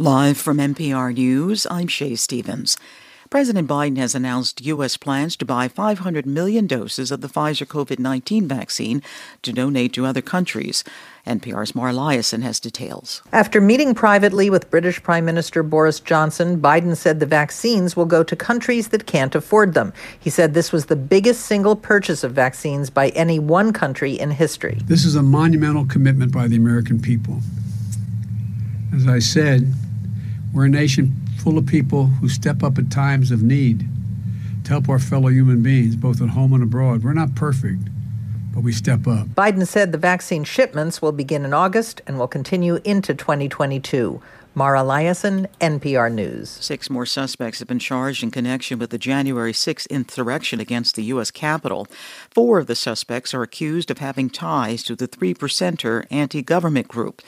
Live from NPR News, I'm Shay Stevens. President Biden has announced U.S. plans to buy 500 million doses of the Pfizer COVID 19 vaccine to donate to other countries. NPR's Mara Liasson has details. After meeting privately with British Prime Minister Boris Johnson, Biden said the vaccines will go to countries that can't afford them. He said this was the biggest single purchase of vaccines by any one country in history. This is a monumental commitment by the American people. As I said, we're a nation full of people who step up at times of need to help our fellow human beings, both at home and abroad. We're not perfect, but we step up. Biden said the vaccine shipments will begin in August and will continue into 2022. Mara Liasson, NPR News. Six more suspects have been charged in connection with the January 6th insurrection against the U.S. Capitol. Four of the suspects are accused of having ties to the Three Percenter anti government group.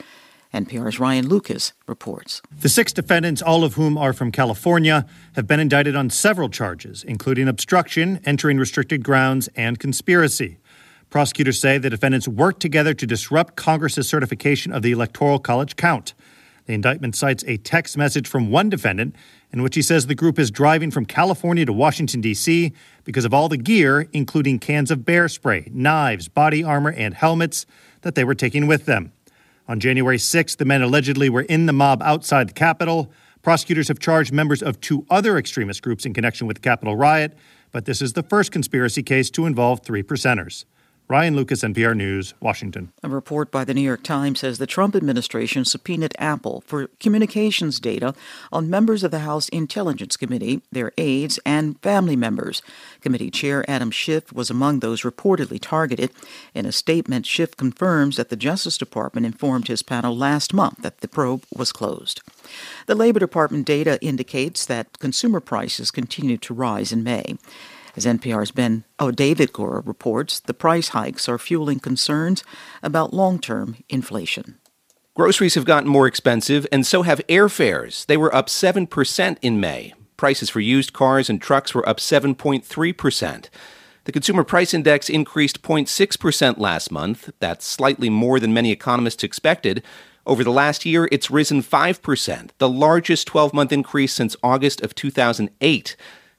NPR's Ryan Lucas reports. The six defendants, all of whom are from California, have been indicted on several charges, including obstruction, entering restricted grounds, and conspiracy. Prosecutors say the defendants worked together to disrupt Congress's certification of the Electoral College count. The indictment cites a text message from one defendant in which he says the group is driving from California to Washington, D.C. because of all the gear, including cans of bear spray, knives, body armor, and helmets, that they were taking with them. On January 6th, the men allegedly were in the mob outside the Capitol. Prosecutors have charged members of two other extremist groups in connection with the Capitol riot, but this is the first conspiracy case to involve three percenters. Ryan Lucas, NPR News, Washington. A report by the New York Times says the Trump administration subpoenaed Apple for communications data on members of the House Intelligence Committee, their aides, and family members. Committee Chair Adam Schiff was among those reportedly targeted. In a statement, Schiff confirms that the Justice Department informed his panel last month that the probe was closed. The Labor Department data indicates that consumer prices continued to rise in May. As NPR's Ben oh, David Gura reports, the price hikes are fueling concerns about long-term inflation. Groceries have gotten more expensive, and so have airfares. They were up 7% in May. Prices for used cars and trucks were up 7.3%. The Consumer Price Index increased 0.6% last month. That's slightly more than many economists expected. Over the last year, it's risen 5%, the largest 12 month increase since August of 2008.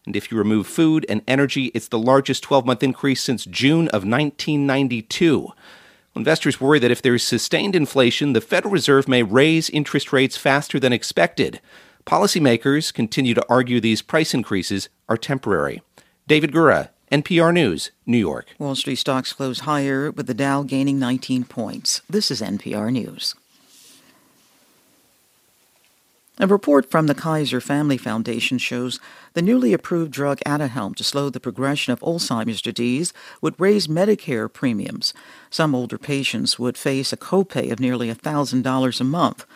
And if you remove food and energy, it's the largest 12 month increase since June of 1992. Investors worry that if there is sustained inflation, the Federal Reserve may raise interest rates faster than expected. Policymakers continue to argue these price increases are temporary. David Gura, NPR News, New York. Wall Street stocks closed higher with the Dow gaining 19 points. This is NPR News. A report from the Kaiser Family Foundation shows the newly approved drug Aduhelm to slow the progression of Alzheimer's disease would raise Medicare premiums. Some older patients would face a copay of nearly $1,000 a month.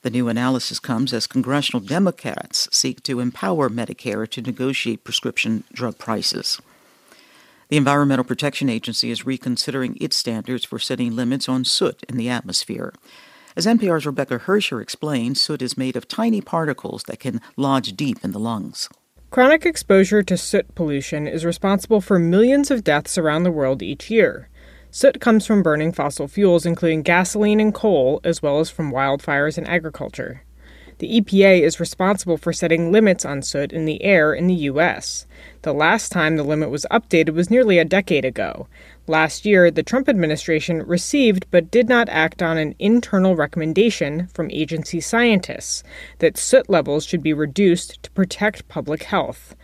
The new analysis comes as congressional Democrats seek to empower Medicare to negotiate prescription drug prices. The Environmental Protection Agency is reconsidering its standards for setting limits on soot in the atmosphere. As NPR's Rebecca Hersher explains, soot is made of tiny particles that can lodge deep in the lungs. Chronic exposure to soot pollution is responsible for millions of deaths around the world each year. Soot comes from burning fossil fuels, including gasoline and coal, as well as from wildfires and agriculture. The EPA is responsible for setting limits on soot in the air in the U.S. The last time the limit was updated was nearly a decade ago. Last year, the Trump administration received but did not act on an internal recommendation from agency scientists that soot levels should be reduced to protect public health.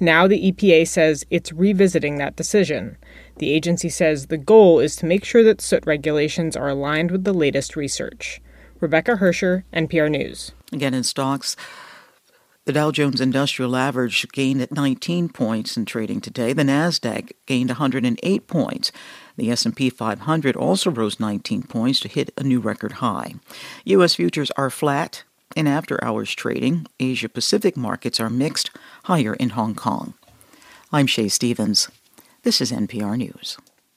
Now the EPA says it's revisiting that decision. The agency says the goal is to make sure that soot regulations are aligned with the latest research. Rebecca Hersher, NPR News. Again, in stocks, the Dow Jones Industrial Average gained at 19 points in trading today. The Nasdaq gained 108 points. The S&P 500 also rose 19 points to hit a new record high. US futures are flat in after-hours trading. Asia Pacific markets are mixed, higher in Hong Kong. I'm Shay Stevens. This is NPR News.